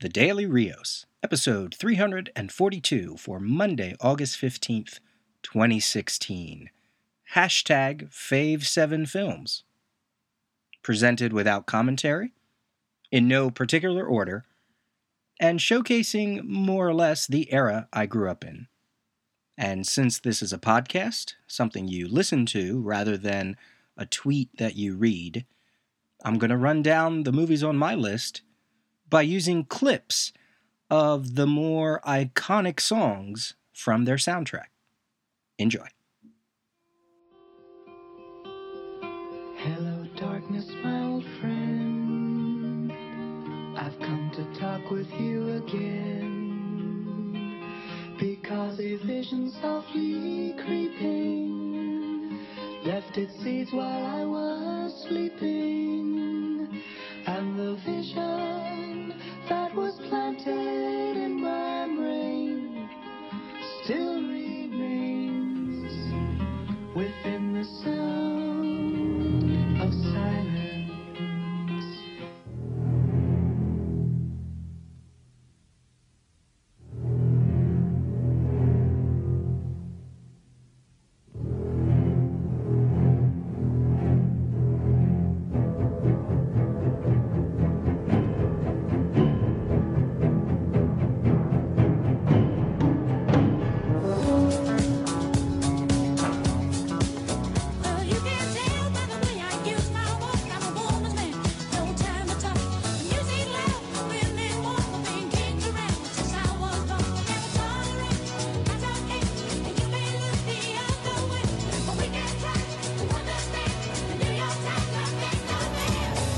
The Daily Rios, episode 342 for Monday, August 15th, 2016. Hashtag Fave7Films. Presented without commentary, in no particular order, and showcasing more or less the era I grew up in. And since this is a podcast, something you listen to rather than a tweet that you read, I'm going to run down the movies on my list by using clips of the more iconic songs from their soundtrack. Enjoy. Hello, darkness, my old friend. I've come to talk with you again. Because a vision softly creeping left its seeds while I was sleeping. And the vision was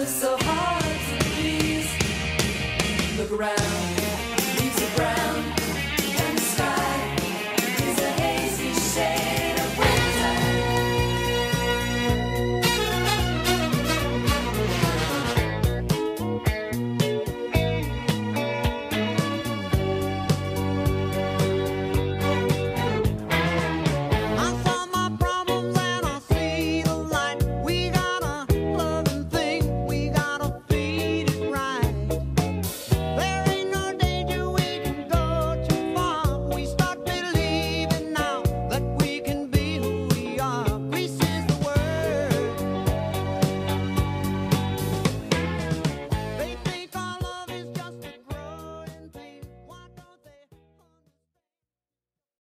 I was so hard to please. Look around.